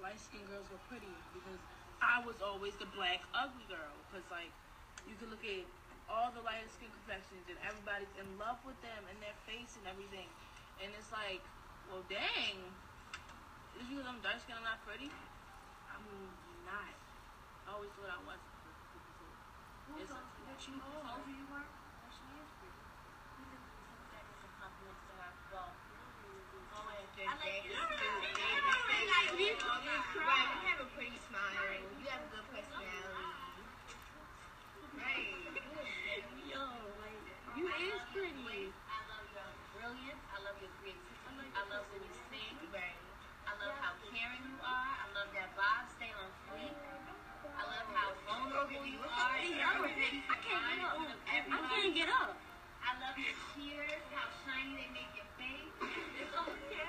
light skinned girls were pretty because I was always the black ugly girl. Because like you can look at all the light skin complexions and everybody's in love with them and their face and everything, and it's like, well, dang, is because I'm dark skinned I'm not pretty? I'm not. I always thought I was. Who It's told a- you you told you you weren't? That she is I can't get up. I can't get up. I love your tears, how shiny they make your face. It's okay.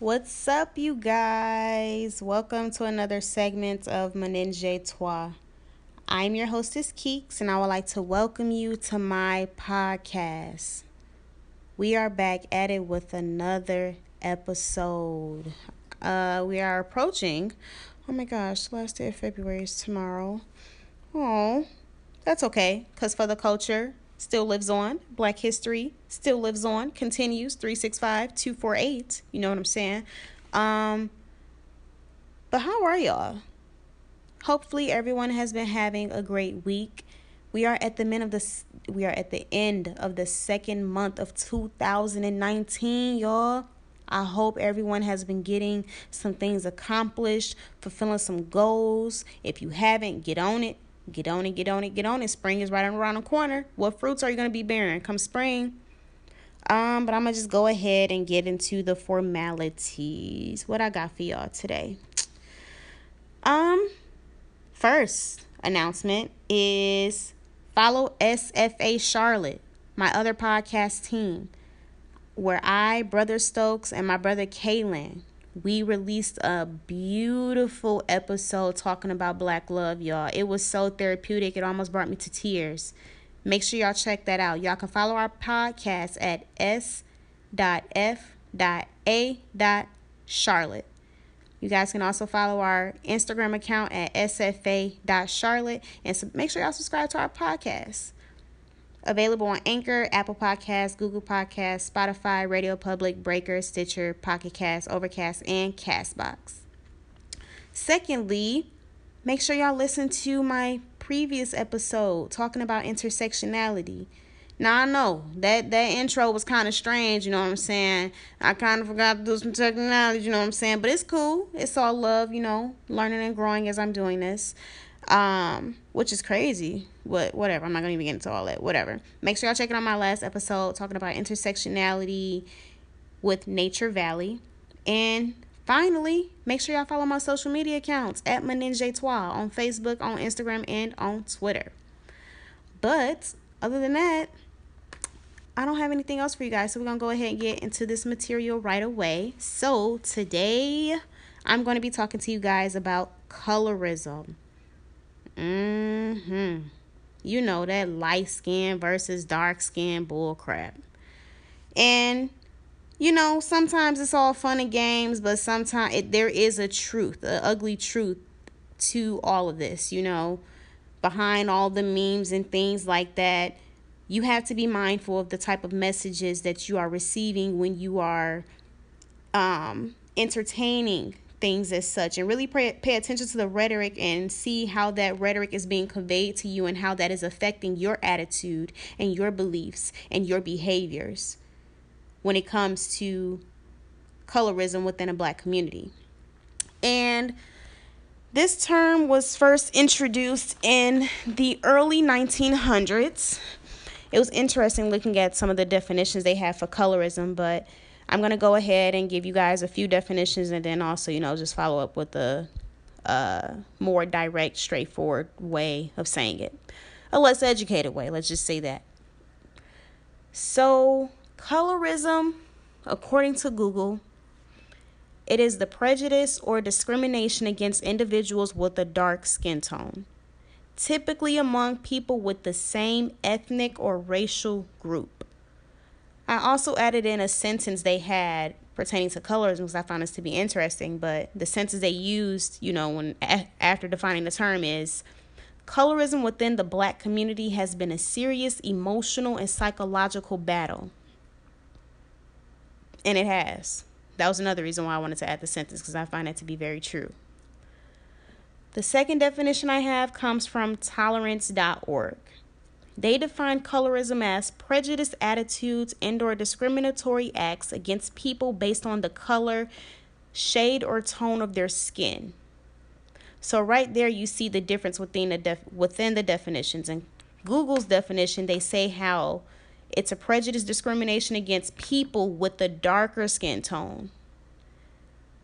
What's up, you guys? Welcome to another segment of Meninge Trois. I'm your hostess, Keeks, and I would like to welcome you to my podcast. We are back at it with another episode. Uh, we are approaching, oh my gosh, last day of February is tomorrow. Oh, that's okay, because for the culture, still lives on. Black history still lives on, continues 365 248. You know what I'm saying? Um, but how are y'all? Hopefully everyone has been having a great week. We are at the of the we are at the end of the second month of 2019, y'all. I hope everyone has been getting some things accomplished, fulfilling some goals. If you haven't, get on it. Get on it, get on it, get on it. Spring is right around the corner. What fruits are you going to be bearing come spring? Um, but I'm to just go ahead and get into the formalities. What I got for y'all today. Um, first announcement is follow SFA Charlotte, my other podcast team, where I, Brother Stokes, and my brother Kaylin, we released a beautiful episode talking about black love, y'all. It was so therapeutic, it almost brought me to tears. Make sure y'all check that out. Y'all can follow our podcast at s.f.a.charlotte. You guys can also follow our Instagram account at sfa.charlotte and make sure y'all subscribe to our podcast. Available on Anchor, Apple Podcasts, Google Podcasts, Spotify, Radio Public, Breaker, Stitcher, Pocket Cast, Overcast, and Castbox. Secondly, make sure y'all listen to my previous episode talking about intersectionality. Now I know that that intro was kind of strange, you know what I'm saying? I kind of forgot to do some technology, you know what I'm saying? But it's cool. It's all love, you know, learning and growing as I'm doing this. Um, which is crazy. But whatever. I'm not gonna even get into all that. Whatever. Make sure y'all check it out my last episode talking about intersectionality with Nature Valley. And finally, make sure y'all follow my social media accounts at Meninge Trois on Facebook, on Instagram, and on Twitter. But other than that, I don't have anything else for you guys. So we're going to go ahead and get into this material right away. So today, I'm going to be talking to you guys about colorism. Mm-hmm. You know, that light skin versus dark skin bullcrap. And you know, sometimes it's all fun and games, but sometimes it, there is a truth, an ugly truth to all of this, you know, behind all the memes and things like that. You have to be mindful of the type of messages that you are receiving when you are um, entertaining things as such and really pay, pay attention to the rhetoric and see how that rhetoric is being conveyed to you and how that is affecting your attitude and your beliefs and your behaviors when it comes to colorism within a black community. And this term was first introduced in the early 1900s. It was interesting looking at some of the definitions they have for colorism, but I'm going to go ahead and give you guys a few definitions and then also, you know, just follow up with a uh, more direct, straightforward way of saying it. A less educated way, let's just say that. So, colorism, according to Google, it is the prejudice or discrimination against individuals with a dark skin tone, typically among people with the same ethnic or racial group. I also added in a sentence they had pertaining to colorism because I found this to be interesting. But the sentence they used, you know, when after defining the term is colorism within the black community has been a serious emotional and psychological battle. And it has. That was another reason why I wanted to add the sentence because I find that to be very true. The second definition I have comes from tolerance.org. They define colorism as prejudiced attitudes and or discriminatory acts against people based on the color, shade or tone of their skin. So right there you see the difference within the def- within the definitions and Google's definition they say how it's a prejudice discrimination against people with a darker skin tone.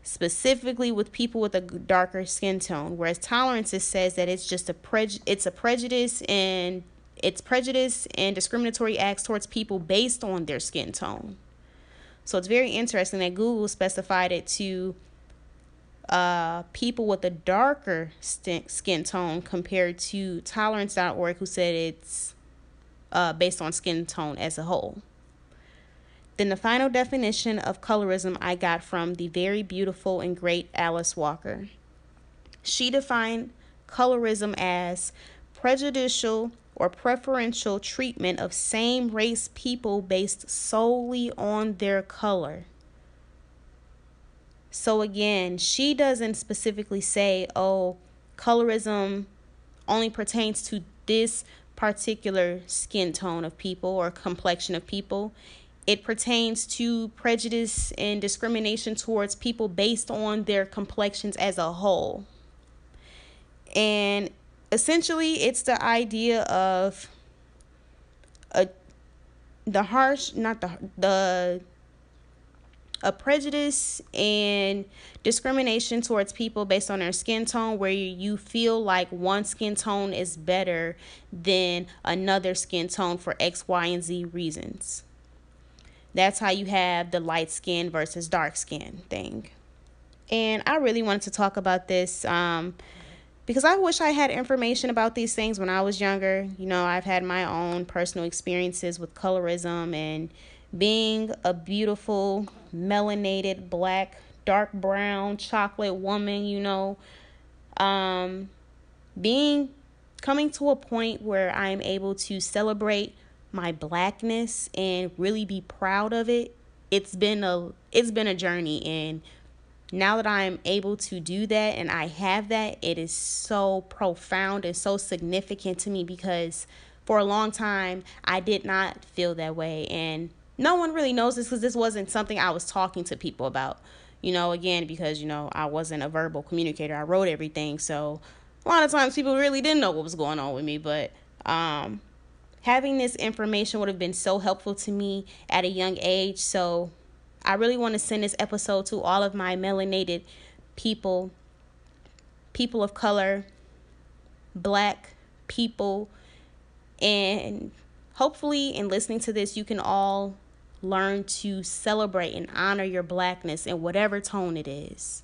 Specifically with people with a darker skin tone, whereas tolerances says that it's just a prej- it's a prejudice and it's prejudice and discriminatory acts towards people based on their skin tone. So it's very interesting that Google specified it to uh, people with a darker skin tone compared to tolerance.org, who said it's uh, based on skin tone as a whole. Then the final definition of colorism I got from the very beautiful and great Alice Walker. She defined colorism as prejudicial or preferential treatment of same race people based solely on their color. So again, she doesn't specifically say, oh, colorism only pertains to this particular skin tone of people or complexion of people. It pertains to prejudice and discrimination towards people based on their complexions as a whole. And essentially it's the idea of a the harsh not the the a prejudice and discrimination towards people based on their skin tone where you feel like one skin tone is better than another skin tone for X, Y, and Z reasons. That's how you have the light skin versus dark skin thing. And I really wanted to talk about this um, because I wish I had information about these things when I was younger. You know, I've had my own personal experiences with colorism and being a beautiful, melanated, black, dark brown, chocolate woman, you know. Um, being coming to a point where I'm able to celebrate my blackness and really be proud of it. It's been a it's been a journey and now that I'm able to do that and I have that, it is so profound and so significant to me because for a long time I did not feel that way. And no one really knows this because this wasn't something I was talking to people about. You know, again, because, you know, I wasn't a verbal communicator, I wrote everything. So a lot of times people really didn't know what was going on with me. But um, having this information would have been so helpful to me at a young age. So I really want to send this episode to all of my melanated people, people of color, black people, and hopefully, in listening to this, you can all learn to celebrate and honor your blackness in whatever tone it is.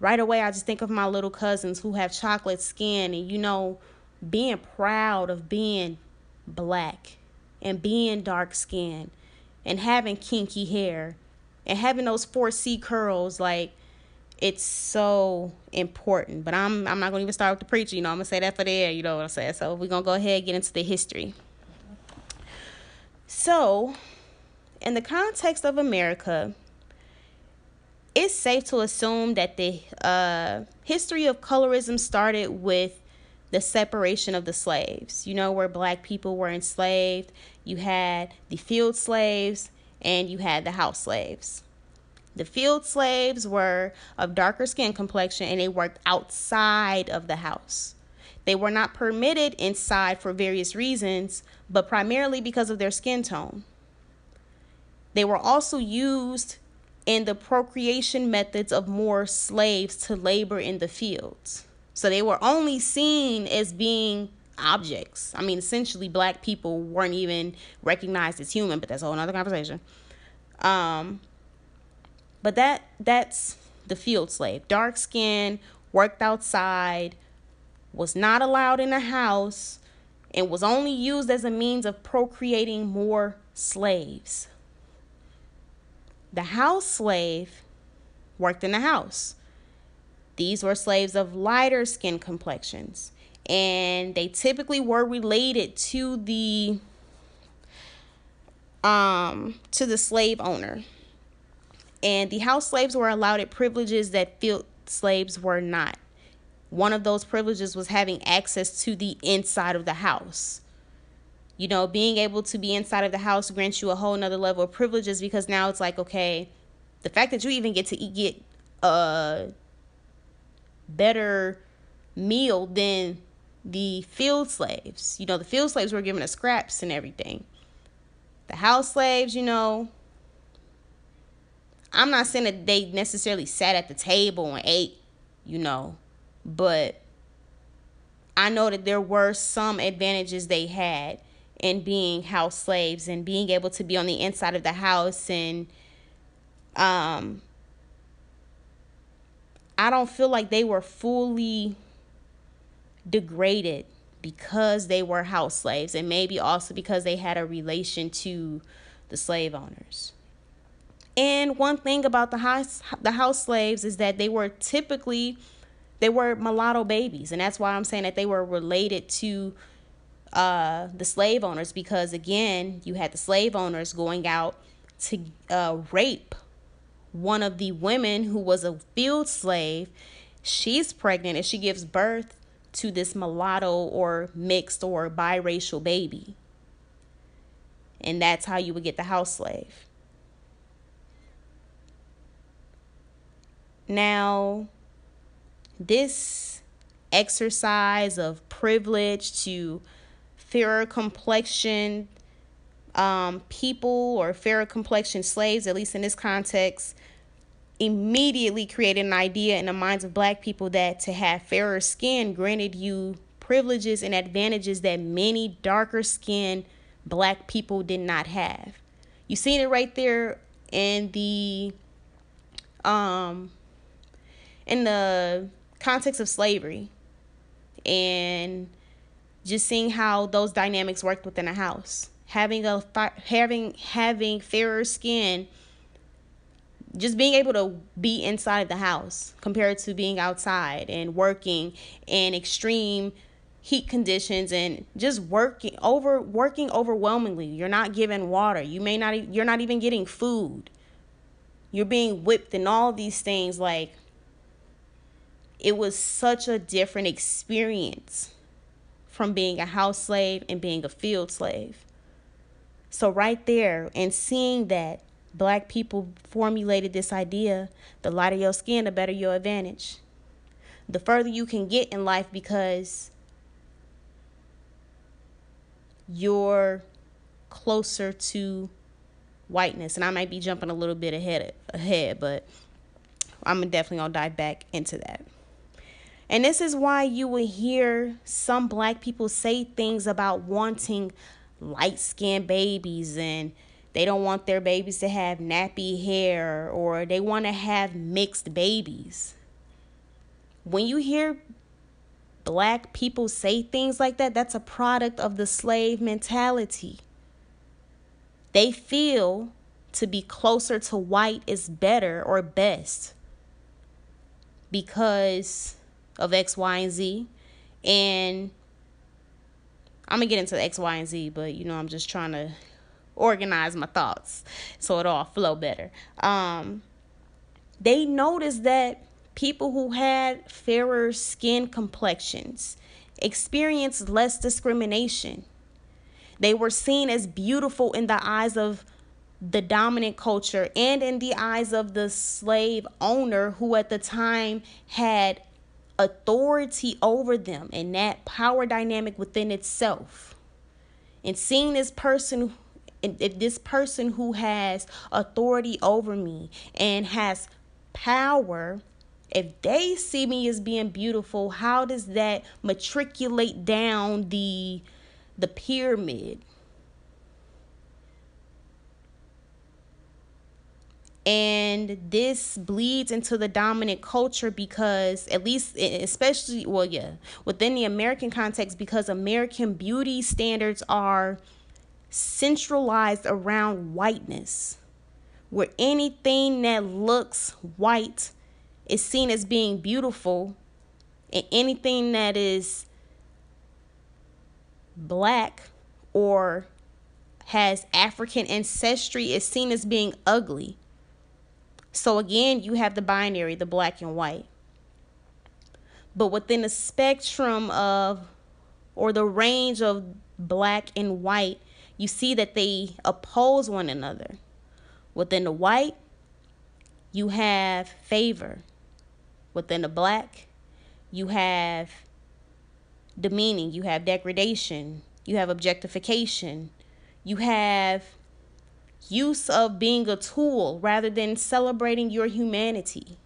Right away, I just think of my little cousins who have chocolate skin, and you know, being proud of being black and being dark skinned and having kinky hair and having those 4C curls like it's so important. But I'm I'm not gonna even start with the preacher, you know, I'm gonna say that for the air, you know what I'm saying? So we're gonna go ahead and get into the history. So in the context of America, it's safe to assume that the uh, history of colorism started with the separation of the slaves. You know, where black people were enslaved, you had the field slaves and you had the house slaves. The field slaves were of darker skin complexion and they worked outside of the house. They were not permitted inside for various reasons, but primarily because of their skin tone. They were also used in the procreation methods of more slaves to labor in the fields. So they were only seen as being objects. I mean, essentially, black people weren't even recognized as human, but that's a whole other conversation. Um, but that that's the field slave. Dark skin, worked outside, was not allowed in the house, and was only used as a means of procreating more slaves. the house slave worked in the house. These were slaves of lighter skin complexions, and they typically were related to the um to the slave owner. And the house slaves were allowed privileges that field slaves were not. One of those privileges was having access to the inside of the house. You know, being able to be inside of the house grants you a whole nother level of privileges because now it's like, okay, the fact that you even get to eat, get a better meal than the field slaves. You know, the field slaves were given a scraps and everything. The house slaves, you know, I'm not saying that they necessarily sat at the table and ate, you know, but I know that there were some advantages they had in being house slaves and being able to be on the inside of the house and um I don't feel like they were fully degraded because they were house slaves and maybe also because they had a relation to the slave owners. And one thing about the house the house slaves is that they were typically they were mulatto babies and that's why I'm saying that they were related to uh, the slave owners because again, you had the slave owners going out to uh, rape one of the women who was a field slave. She's pregnant and she gives birth to this mulatto or mixed or biracial baby. And that's how you would get the house slave. Now, this exercise of privilege to fairer complexion um, people or fairer complexion slaves, at least in this context, immediately created an idea in the minds of black people that to have fairer skin granted you privileges and advantages that many darker skinned black people did not have. You seen it right there in the um in the context of slavery and just seeing how those dynamics worked within a house having a having having fairer skin just being able to be inside the house compared to being outside and working in extreme heat conditions and just working over working overwhelmingly. You're not given water. You may not you're not even getting food. You're being whipped and all these things like it was such a different experience from being a house slave and being a field slave. So, right there, and seeing that black people formulated this idea the lighter your skin, the better your advantage. The further you can get in life because you're closer to whiteness. And I might be jumping a little bit ahead ahead, but I'm definitely gonna dive back into that. And this is why you will hear some black people say things about wanting light skinned babies and they don't want their babies to have nappy hair or they want to have mixed babies. When you hear black people say things like that, that's a product of the slave mentality. They feel to be closer to white is better or best because of X, Y, and Z. And I'm gonna get into X, Y, and Z, but you know, I'm just trying to organize my thoughts so it all flow better. Um, they noticed that people who had fairer skin complexions experienced less discrimination. They were seen as beautiful in the eyes of the dominant culture and in the eyes of the slave owner who at the time had authority over them and that power dynamic within itself. And seeing this person if this person who has authority over me and has power if they see me as being beautiful how does that matriculate down the the pyramid? And this bleeds into the dominant culture because at least especially well yeah within the american context because american beauty standards are centralized around whiteness where anything that looks white is seen as being beautiful, and anything that is black or has African ancestry is seen as being ugly. So again, you have the binary, the black and white. But within the spectrum of or the range of black and white, you see that they oppose one another. Within the white, you have favor. Within the black, you have demeaning, you have degradation, you have objectification, you have use of being a tool rather than celebrating your humanity.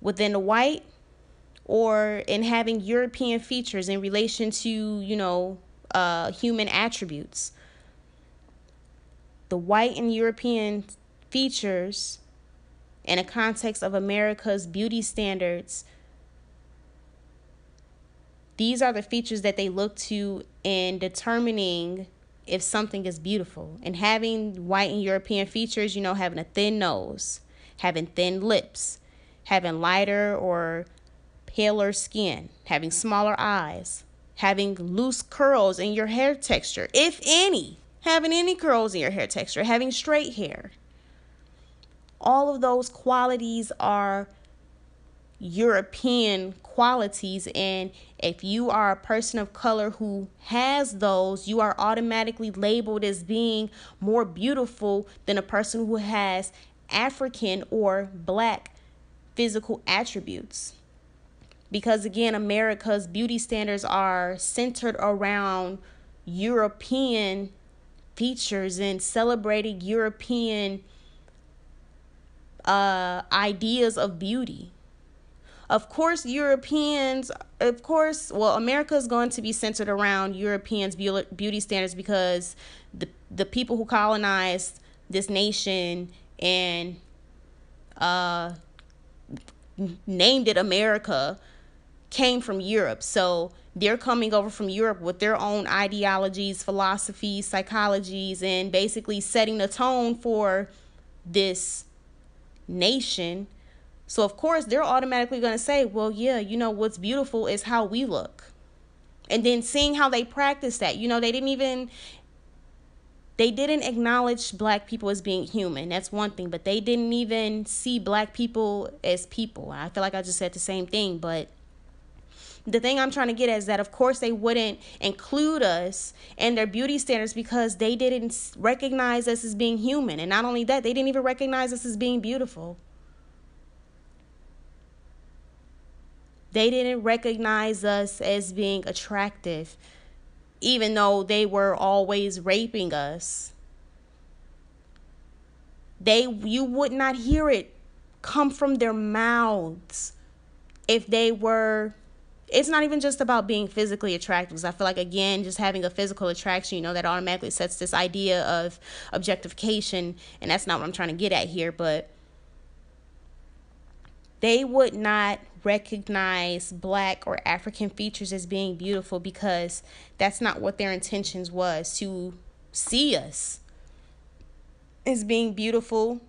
Within the white, or in having European features in relation to, you know, uh, human attributes. The white and European features in a context of America's beauty standards, these are the features that they look to in determining if something is beautiful. And having white and European features, you know, having a thin nose, having thin lips, having lighter or paler skin, having smaller eyes, having loose curls in your hair texture, if any, having any curls in your hair texture, having straight hair. All of those qualities are European qualities. And if you are a person of color who has those, you are automatically labeled as being more beautiful than a person who has African or black physical attributes because again America's beauty standards are centered around European features and celebrating European uh, ideas of beauty. Of course, Europeans, of course, well, America is going to be centered around Europeans' beauty standards because the the people who colonized this nation and uh, named it America came from Europe. So they're coming over from Europe with their own ideologies, philosophies, psychologies, and basically setting the tone for this nation. So, of course, they're automatically going to say, well, yeah, you know, what's beautiful is how we look. And then seeing how they practice that, you know, they didn't even. They didn't acknowledge black people as being human. That's one thing, but they didn't even see black people as people. I feel like I just said the same thing, but the thing I'm trying to get at is that, of course, they wouldn't include us in their beauty standards because they didn't recognize us as being human. And not only that, they didn't even recognize us as being beautiful. They didn't recognize us as being attractive, even though they were always raping us. They you would not hear it come from their mouths if they were it's not even just about being physically attractive because i feel like again just having a physical attraction you know that automatically sets this idea of objectification and that's not what i'm trying to get at here but they would not recognize black or african features as being beautiful because that's not what their intentions was to see us as being beautiful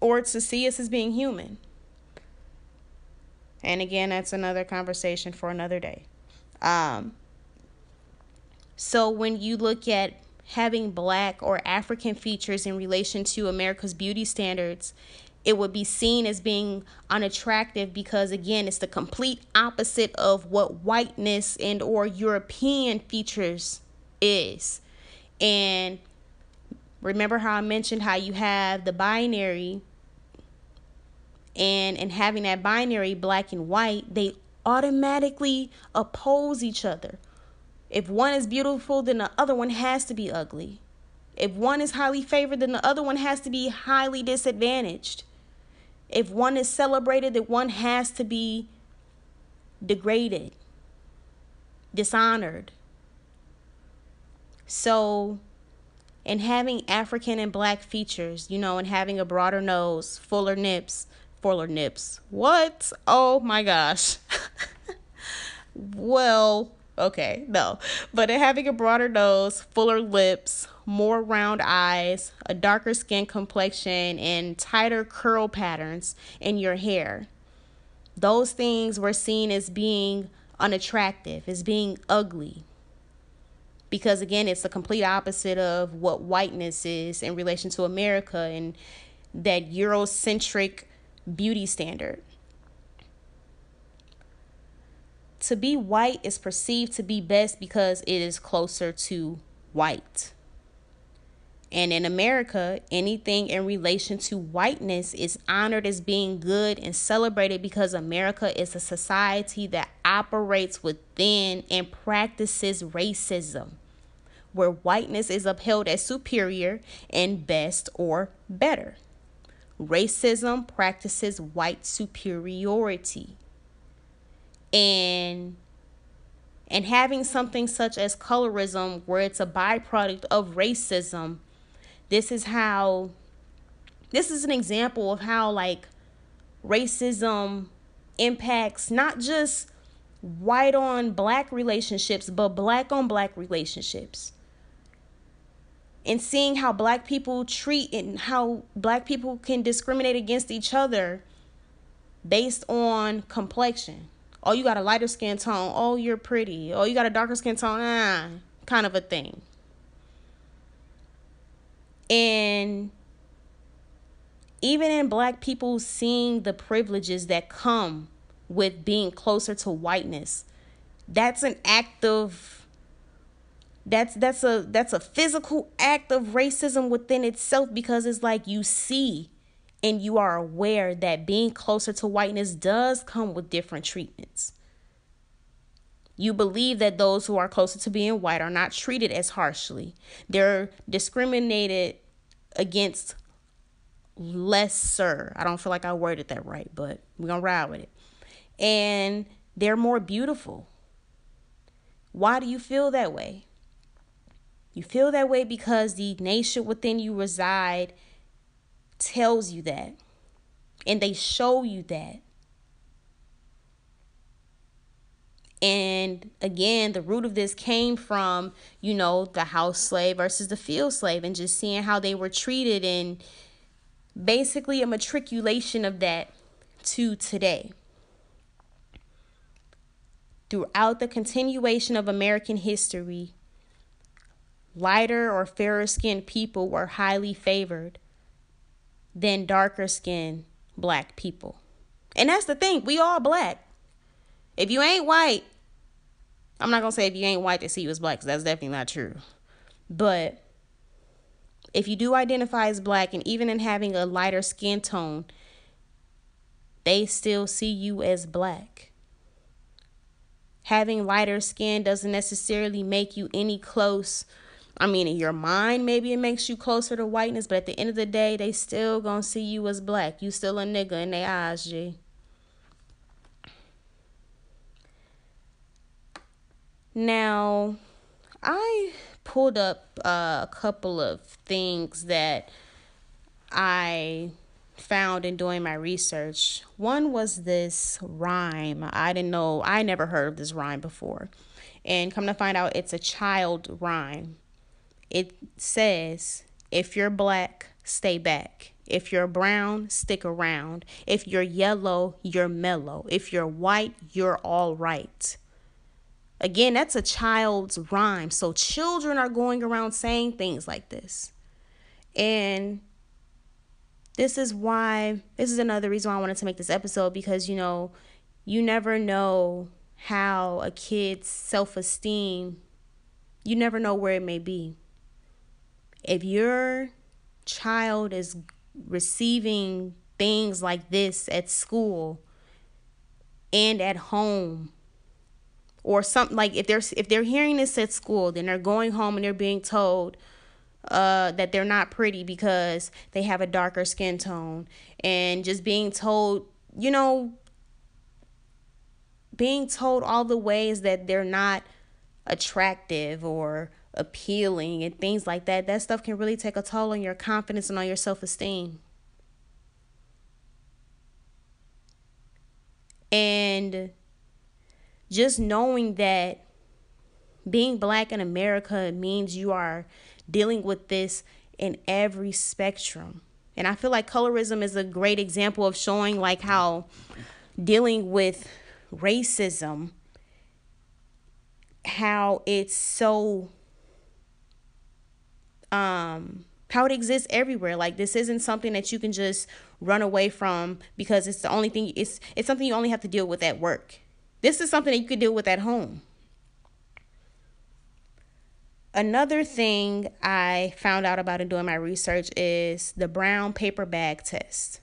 or to see us as being human and again, that's another conversation for another day. Um, so when you look at having black or African features in relation to America's beauty standards, it would be seen as being unattractive because again it's the complete opposite of what whiteness and or European features is. And remember how I mentioned how you have the binary and and having that binary black and white they automatically oppose each other. If one is beautiful then the other one has to be ugly. If one is highly favored then the other one has to be highly disadvantaged. If one is celebrated then one has to be degraded dishonored. So and having african and black features you know and having a broader nose fuller nips fuller nips. What? Oh my gosh. well, Okay, no. But having a broader nose, fuller lips, more round eyes, a darker skin complexion, and tighter curl patterns in your hair. Those things were seen as being unattractive, as being ugly. Because again, it's the complete opposite of what whiteness is in relation to America and that Eurocentric beauty standard. To be white is perceived to be best because it is closer to white. And in America, anything in relation to whiteness is honored as being good and celebrated because America is a society that operates within and practices racism, where whiteness is upheld as superior and best or better. Racism practices white superiority. And and having something such as colorism where it's a byproduct of racism this is how this is an example of how like racism impacts not just white on black relationships but black on black relationships and seeing how black people treat and how black people can discriminate against each other based on complexion oh, you got a lighter skin tone. Oh, you're pretty. Oh, you got a darker skin tone. Ah, kind of a thing. And even in black people seeing the privileges that come with being closer to whiteness, that's an act of that's that's a that's a physical act of racism within itself because it's like you see and you are aware that being closer to whiteness does come with different treatments. You believe that those who are closer to being white are not treated as harshly. They're discriminated against lesser. I don't feel like I worded that right, but we're going to ride with it. And they're more beautiful. Why do you feel that way? You feel that way because the nation within you reside tells you that and they show you that. And again, the root of this came from, you know, the house slave versus the field slave and just seeing how they were treated and basically a matriculation of that to today. Throughout the continuation of American history, lighter or fairer skinned people were highly favored than darker skinned black people. And that's the thing, we all black. If you ain't white, I'm not gonna say if you ain't white to see you as black, because that's definitely not true. But if you do identify as black, and even in having a lighter skin tone, they still see you as black. Having lighter skin doesn't necessarily make you any close I mean, in your mind, maybe it makes you closer to whiteness, but at the end of the day, they still gonna see you as black. You still a nigga in their eyes, G. Now, I pulled up uh, a couple of things that I found in doing my research. One was this rhyme. I didn't know, I never heard of this rhyme before. And come to find out, it's a child rhyme it says, if you're black, stay back. If you're brown, stick around. If you're yellow, you're mellow. If you're white, you're all right. Again, that's a child's rhyme. So children are going around saying things like this. And this is why, this is another reason why I wanted to make this episode because, you know, you never know how a kid's self esteem, you never know where it may be if your child is receiving things like this at school and at home or something like if they're if they're hearing this at school then they're going home and they're being told uh, that they're not pretty because they have a darker skin tone and just being told you know being told all the ways that they're not attractive or appealing and things like that, that stuff can really take a toll on your confidence and on your self esteem. And just knowing that being black in America means you are dealing with this in every spectrum. And I feel like colorism is a great example of showing like how dealing with racism how it's so um how it exists everywhere. Like this isn't something that you can just run away from because it's the only thing it's it's something you only have to deal with at work. This is something that you could deal with at home. Another thing I found out about in doing my research is the brown paper bag test.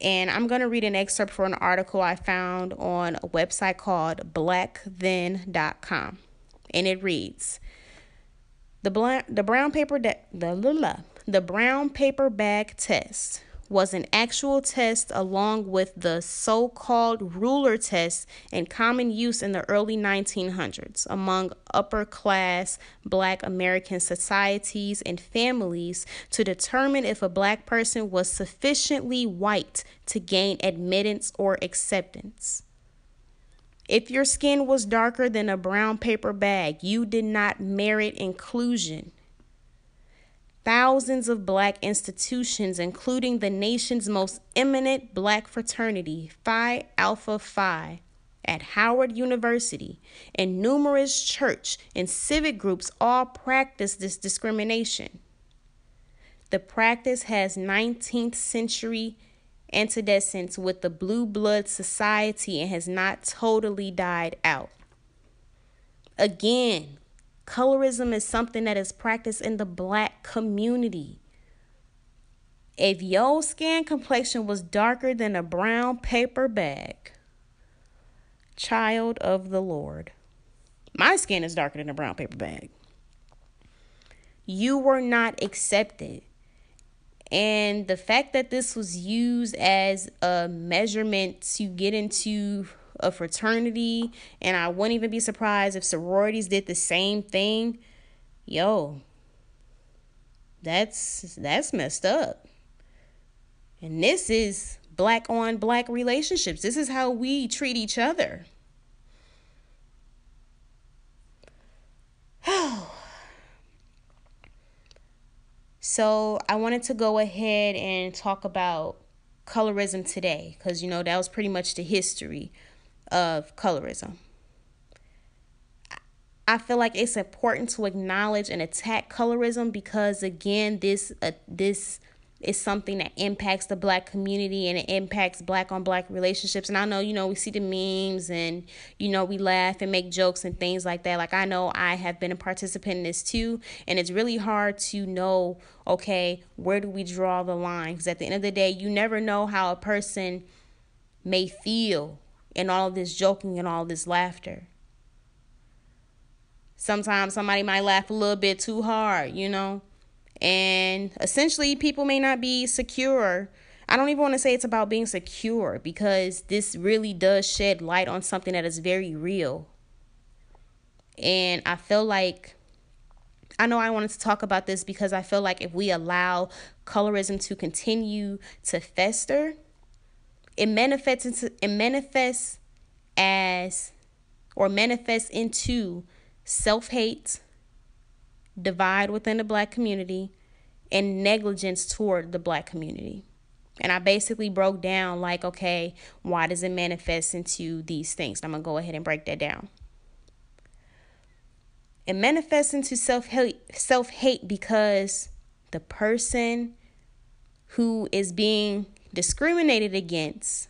And I'm going to read an excerpt from an article I found on a website called blackthen.com. And it reads The, the brown paper de- the, the brown paper bag test was an actual test along with the so called ruler test in common use in the early 1900s among upper class black American societies and families to determine if a black person was sufficiently white to gain admittance or acceptance. If your skin was darker than a brown paper bag, you did not merit inclusion. Thousands of black institutions, including the nation's most eminent black fraternity, Phi Alpha Phi, at Howard University, and numerous church and civic groups all practice this discrimination. The practice has 19th century antecedents with the Blue Blood Society and has not totally died out. Again, Colorism is something that is practiced in the black community. If your skin complexion was darker than a brown paper bag, child of the Lord, my skin is darker than a brown paper bag. You were not accepted. And the fact that this was used as a measurement to get into a fraternity, and I wouldn't even be surprised if sororities did the same thing. Yo, that's that's messed up. And this is black on black relationships. This is how we treat each other. so, I wanted to go ahead and talk about colorism today because you know that was pretty much the history of colorism. I feel like it's important to acknowledge and attack colorism because again, this uh, this is something that impacts the black community and it impacts black on black relationships. And I know, you know, we see the memes and you know, we laugh and make jokes and things like that. Like I know I have been a participant in this too, and it's really hard to know, okay, where do we draw the line? Because at the end of the day, you never know how a person may feel and all this joking and all this laughter. Sometimes somebody might laugh a little bit too hard, you know? And essentially, people may not be secure. I don't even want to say it's about being secure because this really does shed light on something that is very real. And I feel like I know I wanted to talk about this because I feel like if we allow colorism to continue to fester, it manifests into, it manifests as or manifests into self-hate, divide within the black community, and negligence toward the black community. And I basically broke down like, okay, why does it manifest into these things? I'm going to go ahead and break that down. It manifests into self-hate, self-hate because the person who is being discriminated against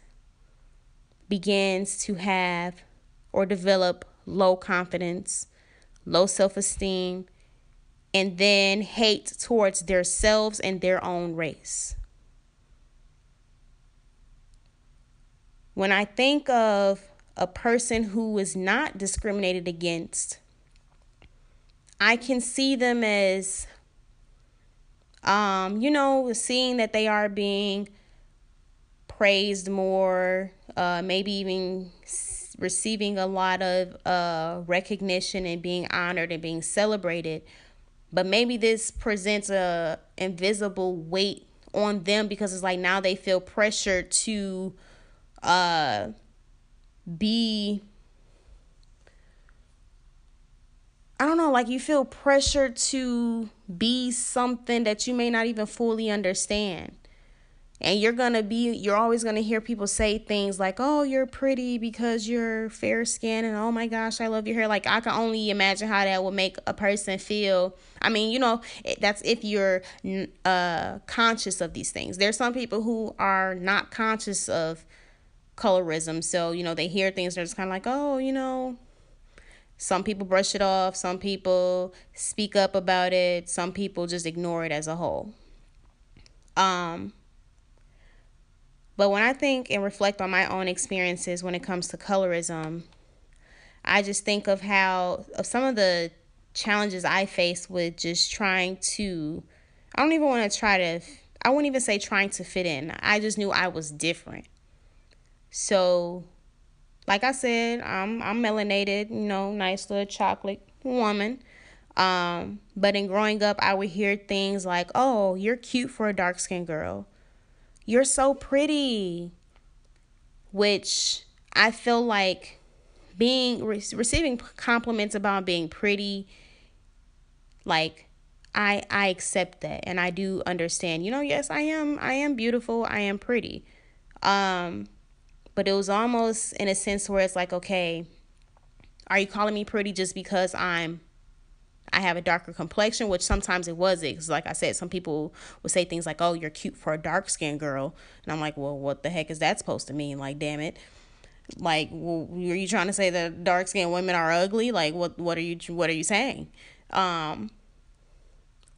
begins to have or develop low confidence, low self esteem, and then hate towards themselves and their own race. When I think of a person who is not discriminated against, I can see them as, um, you know, seeing that they are being praised more, uh, maybe even receiving a lot of uh, recognition and being honored and being celebrated. But maybe this presents a invisible weight on them because it's like now they feel pressure to uh, be I don't know, like you feel pressure to be something that you may not even fully understand. And you're going to be, you're always going to hear people say things like, oh, you're pretty because you're fair skinned and oh my gosh, I love your hair. Like, I can only imagine how that would make a person feel. I mean, you know, that's if you're uh, conscious of these things. There's some people who are not conscious of colorism. So, you know, they hear things, they're just kind of like, oh, you know, some people brush it off, some people speak up about it, some people just ignore it as a whole. Um, but when I think and reflect on my own experiences when it comes to colorism, I just think of how of some of the challenges I face with just trying to I don't even want to try to I wouldn't even say trying to fit in. I just knew I was different. So like I said, I'm I'm melanated, you know, nice little chocolate woman. Um, but in growing up, I would hear things like, "Oh, you're cute for a dark skinned girl. You're so pretty," which I feel like being re- receiving compliments about being pretty, like I I accept that and I do understand. You know, yes, I am I am beautiful. I am pretty. Um, but it was almost in a sense where it's like, okay, are you calling me pretty just because I'm I have a darker complexion, which sometimes it was it. Cause like I said, some people would say things like, "Oh, you're cute for a dark skinned girl," and I'm like, "Well, what the heck is that supposed to mean?" Like, damn it, like, well, are you trying to say that dark skinned women are ugly? Like, what what are you what are you saying? Um,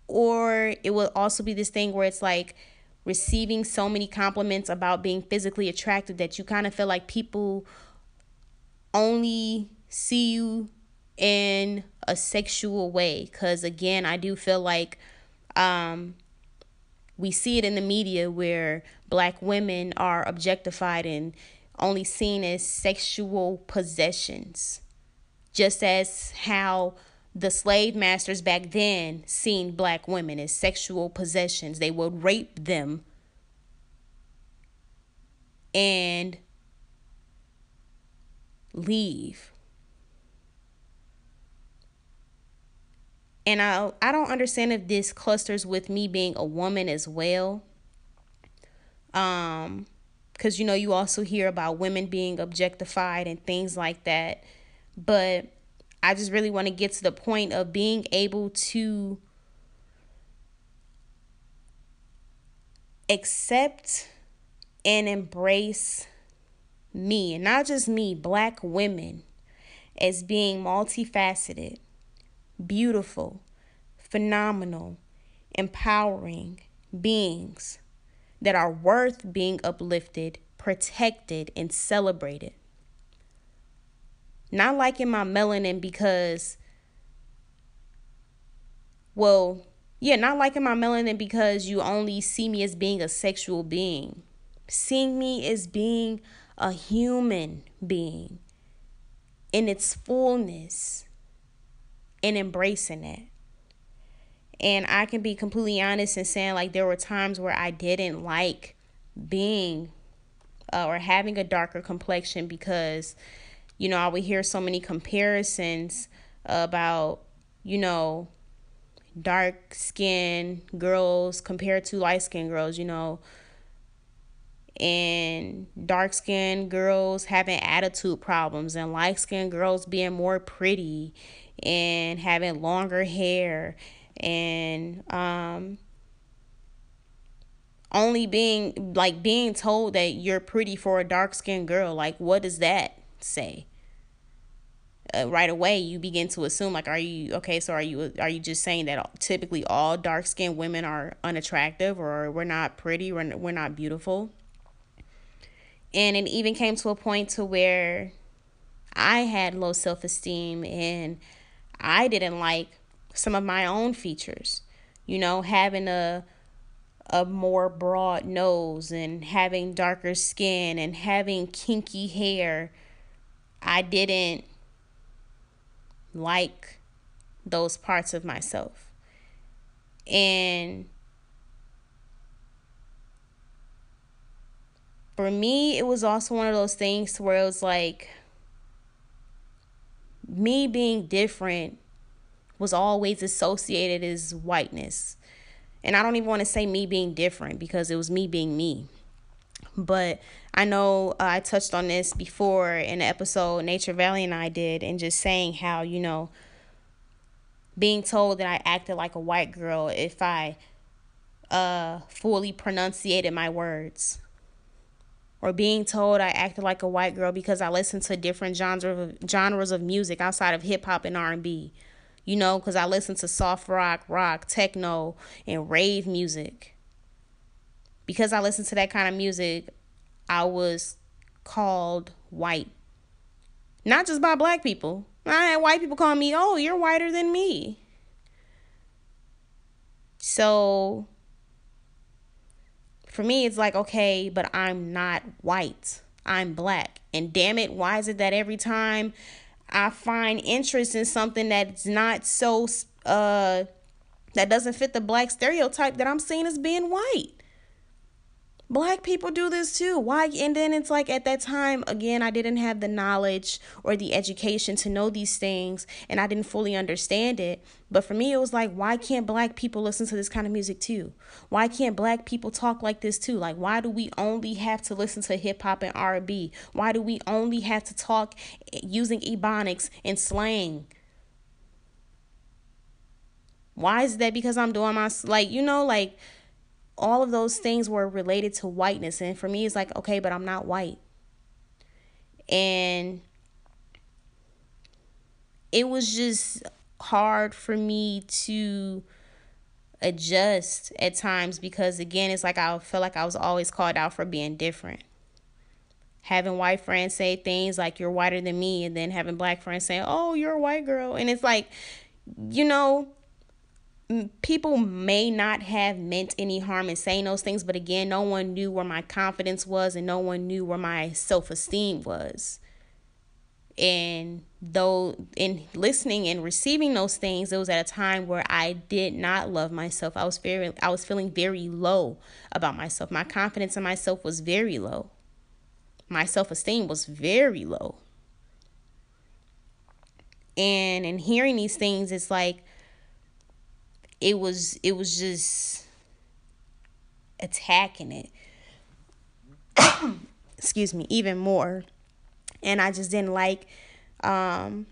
or it will also be this thing where it's like, receiving so many compliments about being physically attractive that you kind of feel like people only see you in a sexual way cuz again I do feel like um we see it in the media where black women are objectified and only seen as sexual possessions just as how the slave masters back then seen black women as sexual possessions. They would rape them and leave. And I I don't understand if this clusters with me being a woman as well. Um cuz you know you also hear about women being objectified and things like that. But I just really want to get to the point of being able to accept and embrace me, and not just me, black women, as being multifaceted, beautiful, phenomenal, empowering beings that are worth being uplifted, protected, and celebrated. Not liking my melanin because, well, yeah, not liking my melanin because you only see me as being a sexual being. Seeing me as being a human being in its fullness and embracing it. And I can be completely honest and saying, like, there were times where I didn't like being uh, or having a darker complexion because you know, I would hear so many comparisons about, you know, dark skinned girls compared to light skinned girls, you know, and dark skinned girls having attitude problems, and light skinned girls being more pretty and having longer hair and um only being like being told that you're pretty for a dark skinned girl like what does that say? Uh, right away you begin to assume like are you okay so are you are you just saying that typically all dark skinned women are unattractive or we're not pretty we're, we're not beautiful? And it even came to a point to where i had low self-esteem and i didn't like some of my own features you know having a a more broad nose and having darker skin and having kinky hair i didn't like those parts of myself. And for me, it was also one of those things where it was like me being different was always associated as whiteness. And I don't even want to say me being different because it was me being me. But I know uh, I touched on this before in the episode Nature Valley and I did, and just saying how, you know, being told that I acted like a white girl if I uh, fully pronunciated my words. Or being told I acted like a white girl because I listened to different genres of, genres of music outside of hip hop and R&B you know, because I listened to soft rock, rock, techno, and rave music. Because I listened to that kind of music, I was called white. Not just by black people. I had white people call me, oh, you're whiter than me. So for me, it's like, okay, but I'm not white. I'm black. And damn it, why is it that every time I find interest in something that's not so uh that doesn't fit the black stereotype that I'm seen as being white. Black people do this too. Why? And then it's like at that time, again, I didn't have the knowledge or the education to know these things and I didn't fully understand it. But for me, it was like, why can't black people listen to this kind of music too? Why can't black people talk like this too? Like, why do we only have to listen to hip hop and R&B? Why do we only have to talk using ebonics and slang? Why is that? Because I'm doing my, like, you know, like, all of those things were related to whiteness. And for me, it's like, okay, but I'm not white. And it was just hard for me to adjust at times because, again, it's like I felt like I was always called out for being different. Having white friends say things like, you're whiter than me, and then having black friends say, oh, you're a white girl. And it's like, you know, people may not have meant any harm in saying those things, but again, no one knew where my confidence was and no one knew where my self esteem was. And though in listening and receiving those things, it was at a time where I did not love myself. I was very I was feeling very low about myself. My confidence in myself was very low. My self-esteem was very low. And in hearing these things, it's like it was it was just attacking it. Excuse me even more. And i just didn't like um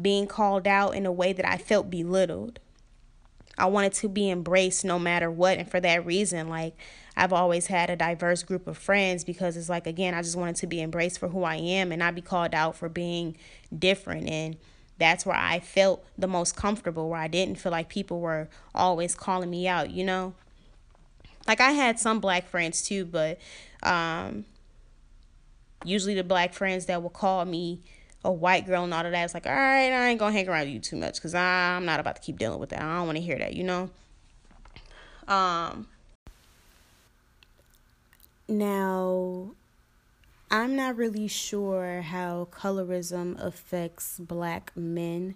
being called out in a way that i felt belittled. I wanted to be embraced no matter what and for that reason like i've always had a diverse group of friends because it's like again i just wanted to be embraced for who i am and not be called out for being different. And that's where I felt the most comfortable, where I didn't feel like people were always calling me out, you know? Like I had some black friends too, but um, usually the black friends that will call me a white girl and all of that, it's like, all right, I ain't gonna hang around you too much because I'm not about to keep dealing with that. I don't want to hear that, you know? Um, now, I'm not really sure how colorism affects black men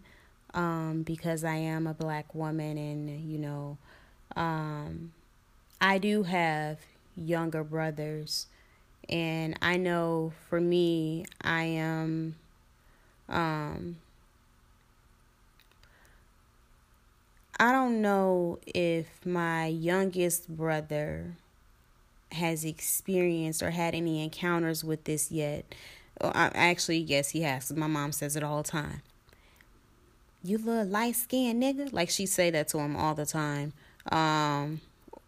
um, because I am a black woman and, you know, um, I do have younger brothers. And I know for me, I am. Um, I don't know if my youngest brother has experienced or had any encounters with this yet. Actually, yes, he has. My mom says it all the time. You little light skinned nigga. Like she say that to him all the time. Um,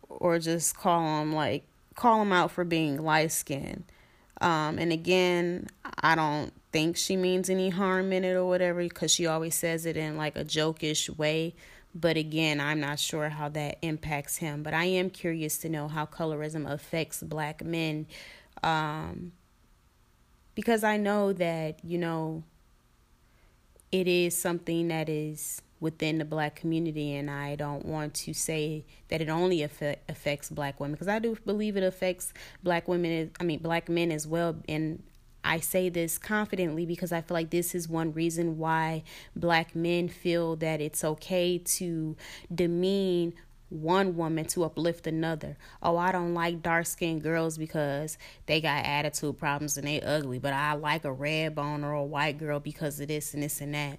or just call him like call him out for being light skinned. Um, and again, I don't think she means any harm in it or whatever because she always says it in like a jokish way. But again, I'm not sure how that impacts him. But I am curious to know how colorism affects black men. Um, because I know that, you know, it is something that is within the black community and I don't want to say that it only affect, affects black women because I do believe it affects black women I mean black men as well and I say this confidently because I feel like this is one reason why black men feel that it's okay to demean one woman to uplift another. Oh, I don't like dark skinned girls because they got attitude problems and they ugly, but I like a red bone or a white girl because of this and this and that.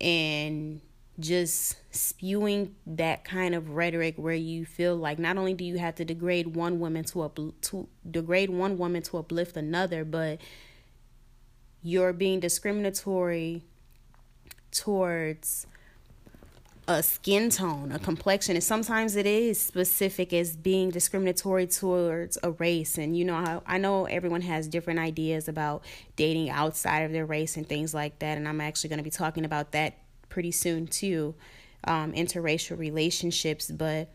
and just spewing that kind of rhetoric where you feel like not only do you have to degrade one woman to up to degrade one woman to uplift another, but you're being discriminatory towards a skin tone, a complexion, and sometimes it is specific as being discriminatory towards a race. And you know, I know everyone has different ideas about dating outside of their race and things like that. And I'm actually going to be talking about that pretty soon too, um, interracial relationships. But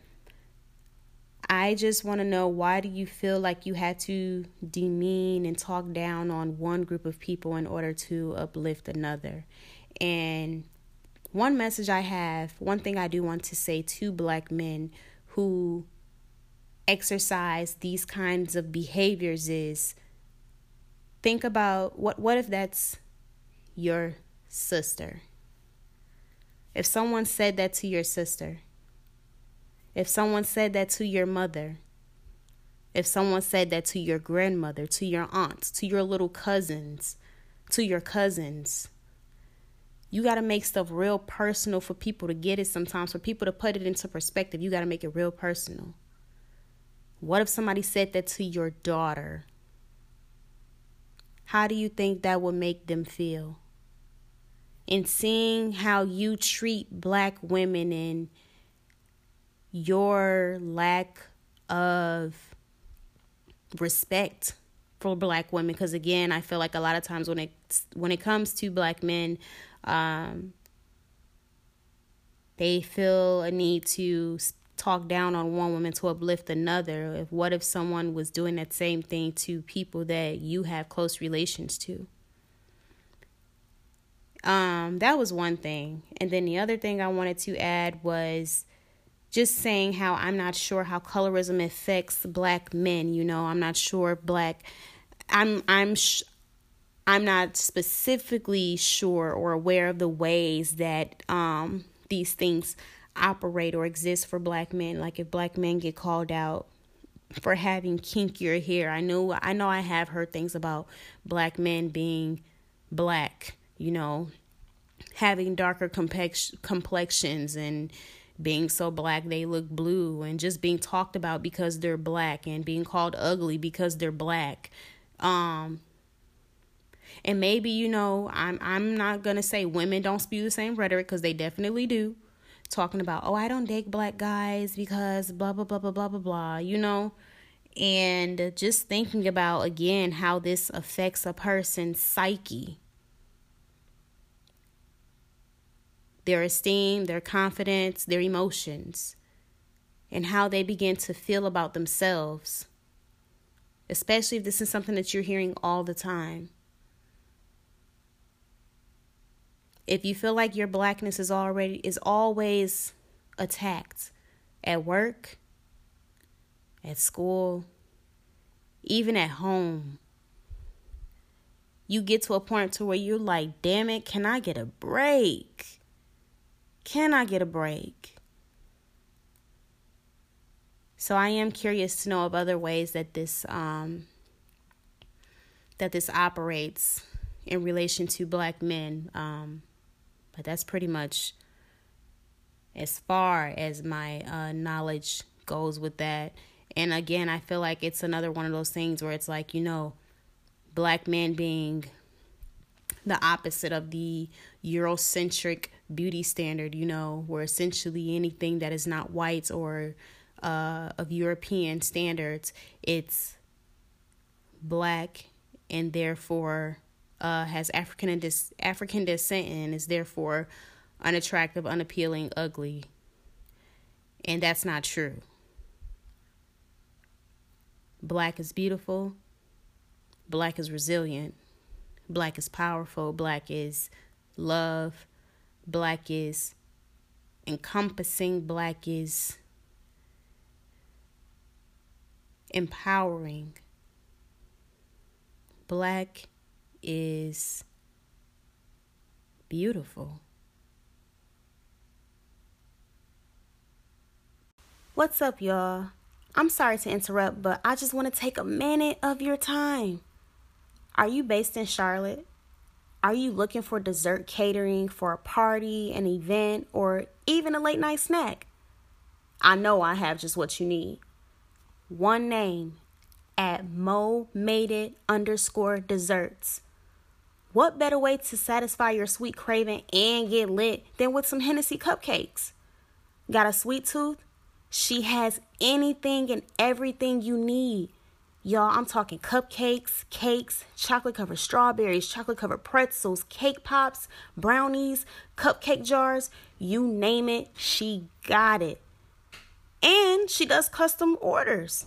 I just want to know why do you feel like you had to demean and talk down on one group of people in order to uplift another? And one message I have, one thing I do want to say to black men who exercise these kinds of behaviors is think about what what if that's your sister if someone said that to your sister, if someone said that to your mother, if someone said that to your grandmother, to your aunts, to your little cousins, to your cousins, you got to make stuff real personal for people to get it sometimes, for people to put it into perspective. You got to make it real personal. What if somebody said that to your daughter? How do you think that would make them feel? And seeing how you treat black women and your lack of respect for black women. Because again i feel like a lot of times when it when it comes to black men um, they feel a need to talk down on one woman to uplift another. If what if someone was doing that same thing to people that you have close relations to um, that was one thing. And then the other thing I wanted to add was just saying how I'm not sure how colorism affects black men. You know, I'm not sure black. I'm I'm sh- I'm not specifically sure or aware of the ways that um these things operate or exist for black men. Like if black men get called out for having kinkier hair, I know I know I have heard things about black men being black you know, having darker complex- complexions and being so black they look blue and just being talked about because they're black and being called ugly because they're black. Um and maybe you know, I'm I'm not to say women don't spew the same rhetoric cuz they definitely do. Talking about, "Oh, I don't date black guys because blah blah blah blah blah blah blah," you know? And just thinking about again how this affects a person's psyche their esteem, their confidence, their emotions, and how they begin to feel about themselves, especially if this is something that you're hearing all the time. If you feel like your blackness is already is always attacked at work, at school, even at home, you get to a point to where you're like, damn it, can I get a break? Can I get a break? So I am curious to know of other ways that this um, that this operates in relation to black men. Um, but that's pretty much as far as my uh, knowledge goes with that. And again, I feel like it's another one of those things where it's like, you know, black men being the opposite of the Eurocentric beauty standard, you know, where essentially anything that is not white or uh, of European standards, it's black and therefore uh, has African dis- African descent and is therefore unattractive, unappealing, ugly. And that's not true. Black is beautiful. Black is resilient. Black is powerful. Black is love. Black is encompassing. Black is empowering. Black is beautiful. What's up, y'all? I'm sorry to interrupt, but I just want to take a minute of your time. Are you based in Charlotte? Are you looking for dessert catering for a party, an event, or even a late night snack? I know I have just what you need. One name at Mo Made It underscore desserts. What better way to satisfy your sweet craving and get lit than with some Hennessy cupcakes? Got a sweet tooth? She has anything and everything you need. Y'all, I'm talking cupcakes, cakes, chocolate covered strawberries, chocolate covered pretzels, cake pops, brownies, cupcake jars, you name it, she got it. And she does custom orders.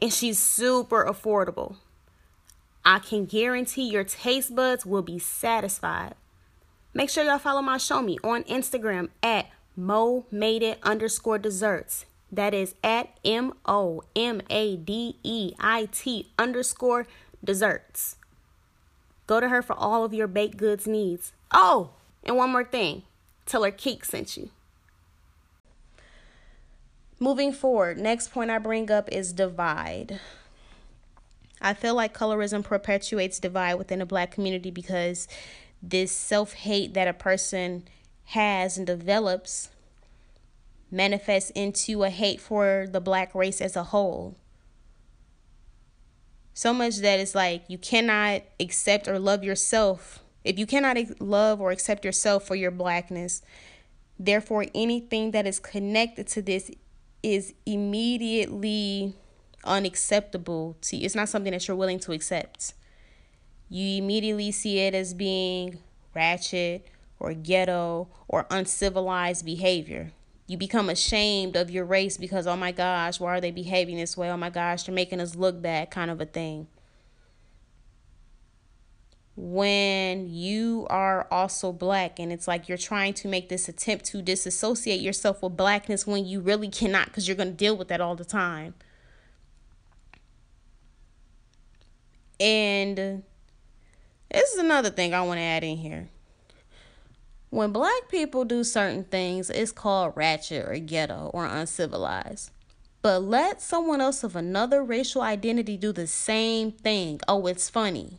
And she's super affordable. I can guarantee your taste buds will be satisfied. Make sure y'all follow my show me on Instagram at Mo Made It underscore desserts. That is at M O M A D E I T underscore desserts. Go to her for all of your baked goods needs. Oh, and one more thing tell her Keek sent you. Moving forward, next point I bring up is divide. I feel like colorism perpetuates divide within the black community because this self hate that a person has and develops manifests into a hate for the black race as a whole. So much that it's like you cannot accept or love yourself. If you cannot love or accept yourself for your blackness, therefore anything that is connected to this is immediately unacceptable to you. It's not something that you're willing to accept. You immediately see it as being ratchet or ghetto or uncivilized behavior. You become ashamed of your race because, oh my gosh, why are they behaving this way? Oh my gosh, they're making us look bad, kind of a thing. When you are also black, and it's like you're trying to make this attempt to disassociate yourself with blackness when you really cannot because you're going to deal with that all the time. And this is another thing I want to add in here. When black people do certain things, it's called ratchet or ghetto or uncivilized. But let someone else of another racial identity do the same thing. Oh, it's funny.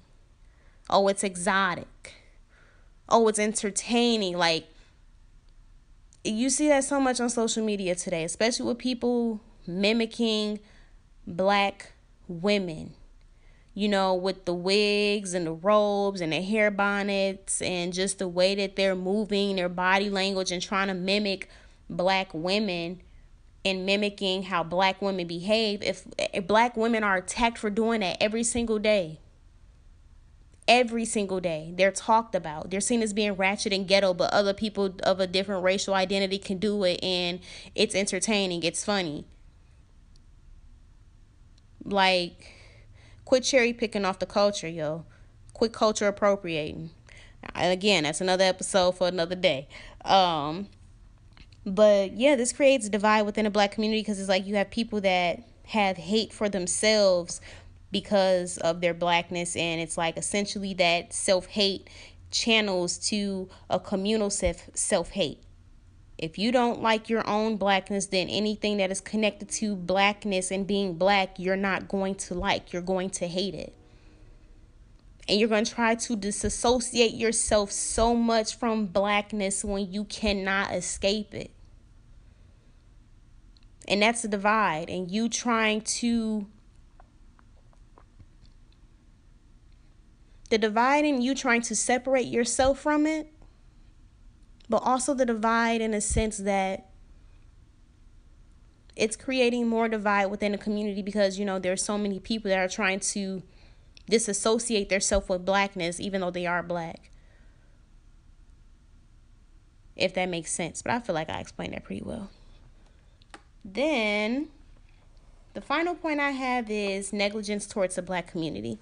Oh, it's exotic. Oh, it's entertaining. Like, you see that so much on social media today, especially with people mimicking black women you know, with the wigs and the robes and the hair bonnets and just the way that they're moving, their body language, and trying to mimic black women and mimicking how black women behave. If, if black women are attacked for doing that every single day, every single day, they're talked about. They're seen as being ratchet and ghetto, but other people of a different racial identity can do it, and it's entertaining, it's funny. Like, Quit cherry picking off the culture, yo. Quit culture appropriating. And again, that's another episode for another day. Um, but yeah, this creates a divide within the black community because it's like you have people that have hate for themselves because of their blackness, and it's like essentially that self hate channels to a communal self self hate. If you don't like your own blackness, then anything that is connected to blackness and being black, you're not going to like. You're going to hate it. And you're going to try to disassociate yourself so much from blackness when you cannot escape it. And that's a divide. And you trying to. The divide and you trying to separate yourself from it but also the divide in a sense that it's creating more divide within the community because you know there's so many people that are trying to disassociate themselves with blackness even though they are black. If that makes sense but i feel like i explained that pretty well. Then the final point i have is negligence towards the black community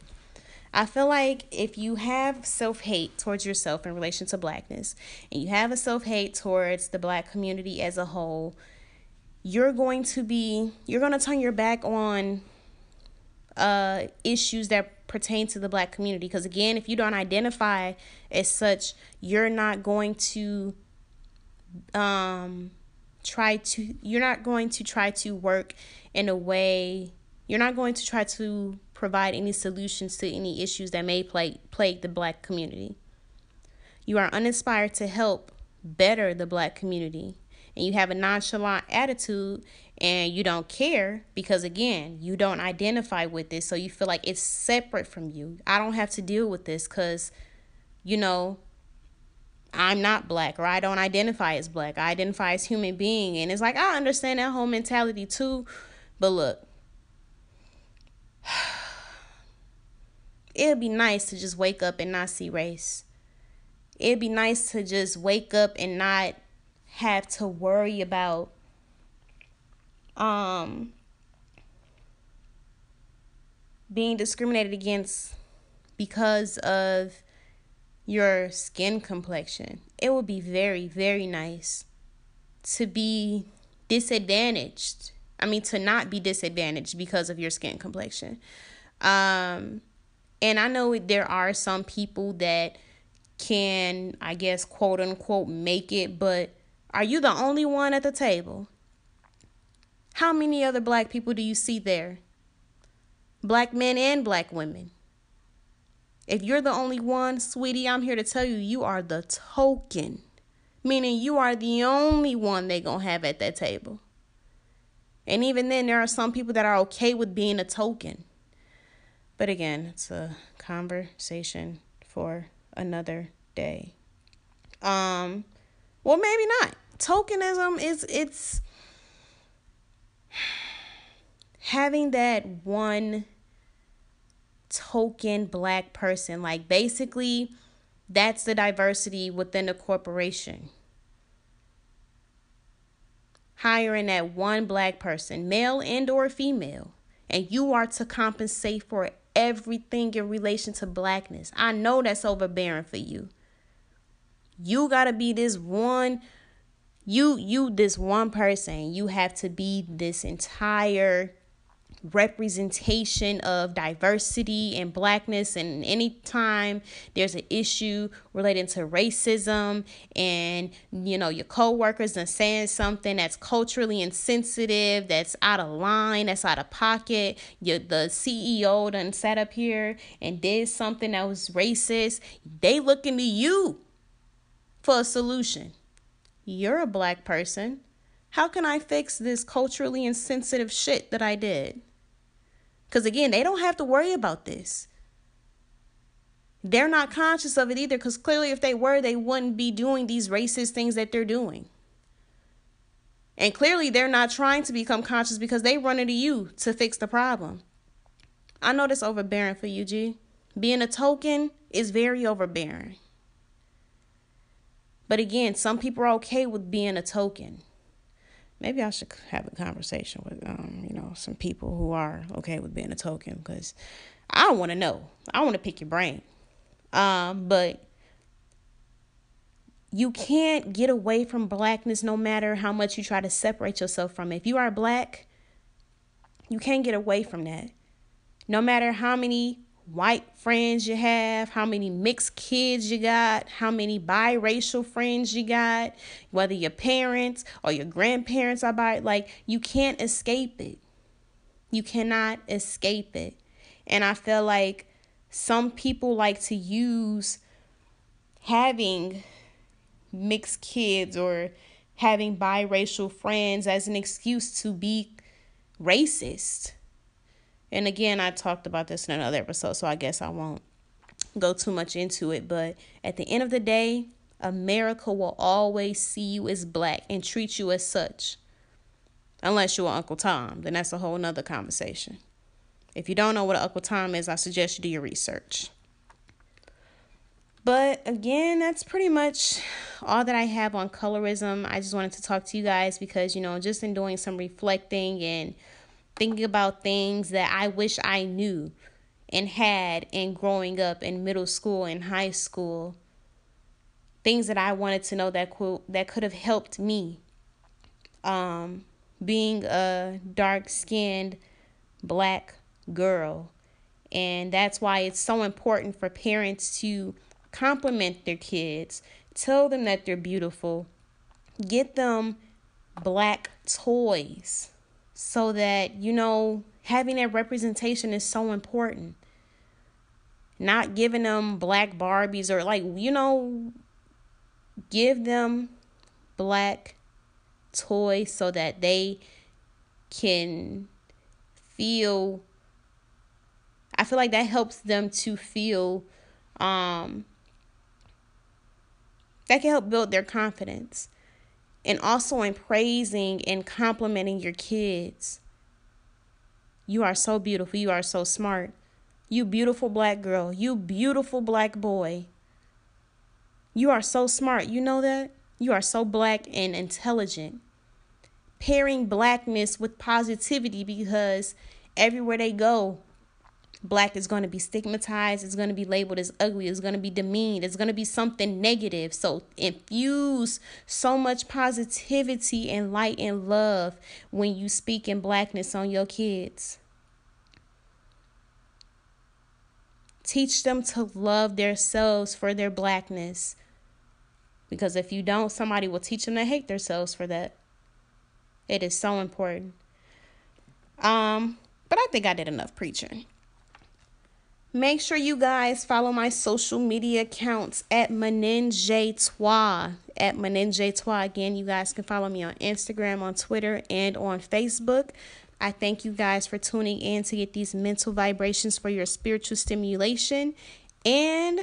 I feel like if you have self hate towards yourself in relation to blackness, and you have a self hate towards the black community as a whole, you're going to be, you're going to turn your back on uh, issues that pertain to the black community. Because again, if you don't identify as such, you're not going to um, try to, you're not going to try to work in a way, you're not going to try to provide any solutions to any issues that may plague, plague the black community. you are uninspired to help better the black community, and you have a nonchalant attitude and you don't care because again you don't identify with this so you feel like it's separate from you i don't have to deal with this because you know i'm not black or i don't identify as black i identify as human being and it's like i understand that whole mentality too but look it'd be nice to just wake up and not see race it'd be nice to just wake up and not have to worry about um being discriminated against because of your skin complexion. It would be very, very nice to be disadvantaged. I mean, to not be disadvantaged because of your skin complexion. Um, and I know there are some people that can, I guess, quote unquote, make it, but are you the only one at the table? How many other black people do you see there? Black men and black women. If you're the only one, sweetie, I'm here to tell you, you are the token. Meaning you are the only one they to have at that table. And even then, there are some people that are okay with being a token. But again, it's a conversation for another day. Um, well, maybe not. Tokenism is it's having that one token black person like basically that's the diversity within a corporation hiring that one black person male and or female and you are to compensate for everything in relation to blackness. I know that's overbearing for you. You got to be this one you you this one person. You have to be this entire representation of diversity and blackness and anytime there's an issue relating to racism and you know your coworkers are saying something that's culturally insensitive that's out of line that's out of pocket you, the ceo done sat up here and did something that was racist they looking to you for a solution you're a black person. How can I fix this culturally insensitive shit that I did? Because again, they don't have to worry about this. They're not conscious of it either, because clearly, if they were, they wouldn't be doing these racist things that they're doing. And clearly, they're not trying to become conscious because they run into you to fix the problem. I know that's overbearing for you, G. Being a token is very overbearing. But again, some people are okay with being a token. Maybe I should have a conversation with um, you know, some people who are okay with being a token because I want to know. I want to pick your brain. Um, but you can't get away from blackness no matter how much you try to separate yourself from it. If you are black, you can't get away from that. No matter how many white friends you have, how many mixed kids you got, how many biracial friends you got, whether your parents or your grandparents are bi like you can't escape it. You cannot escape it. And I feel like some people like to use having mixed kids or having biracial friends as an excuse to be racist and again, I talked about this in another episode, so I guess I won't go too much into it. But at the end of the day, America will always see you as black and treat you as such. Unless you're Uncle Tom, then that's a whole nother conversation. If you don't know what Uncle Tom is, I suggest you do your research. But again, that's pretty much all that I have on colorism. I just wanted to talk to you guys because, you know, just in doing some reflecting and thinking about things that I wish I knew and had in growing up in middle school and high school. Things that I wanted to know that could, that could have helped me. Um, being a dark skinned black girl. And that's why it's so important for parents to compliment their kids, tell them that they're beautiful, get them black toys so that, you know, having that representation is so important. Not giving them black Barbies or like, you know, give them black toys so that they can feel I feel like that helps them to feel um that can help build their confidence. And also in praising and complimenting your kids. You are so beautiful. You are so smart. You beautiful black girl. You beautiful black boy. You are so smart. You know that? You are so black and intelligent. Pairing blackness with positivity because everywhere they go, black is going to be stigmatized, it's going to be labeled as ugly, it's going to be demeaned, it's going to be something negative. So infuse so much positivity and light and love when you speak in blackness on your kids. Teach them to love themselves for their blackness. Because if you don't, somebody will teach them to hate themselves for that. It is so important. Um, but I think I did enough preaching. Make sure you guys follow my social media accounts at Meninjetois. At Meninjetois. Again, you guys can follow me on Instagram, on Twitter, and on Facebook. I thank you guys for tuning in to get these mental vibrations for your spiritual stimulation. And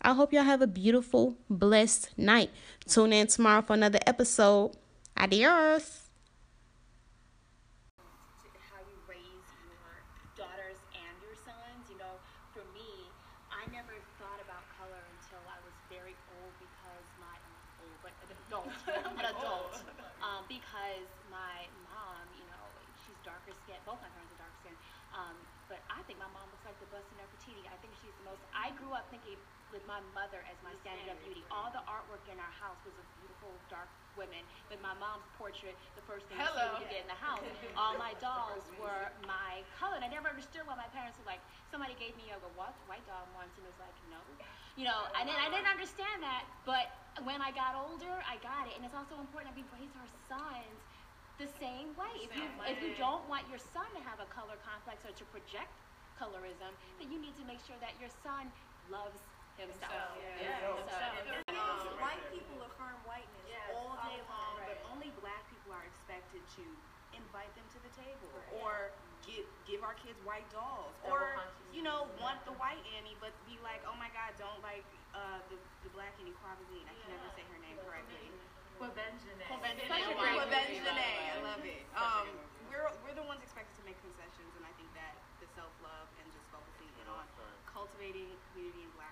I hope y'all have a beautiful, blessed night. Tune in tomorrow for another episode. Adios. I grew up thinking with my mother as my standard of beauty. All the artwork in our house was of beautiful dark women. But my mom's portrait, the first thing Hello. you get in the house, all my dolls were my color. And I never understood why my parents were like, somebody gave me a what white doll once, and it was like, no, you know. And then I didn't understand that, but when I got older, I got it. And it's also important that we raise our sons the same way. If you if you don't want your son to have a color complex or to project colorism, that you need to make sure that your son loves himself. Yeah. Yeah. So, um, white people affirm whiteness yes. all day long, right. but only black people are expected to invite them to the table right. or give give our kids white dolls or you know want the white Annie but be like oh my god don't like uh, the the black Annie Quavazine I can never say her name correctly. Quvenzhané. Quvenzhané. I love it. Um, we're we're the ones expected to make concessions, and I think that the self love and just focusing in cultivating community black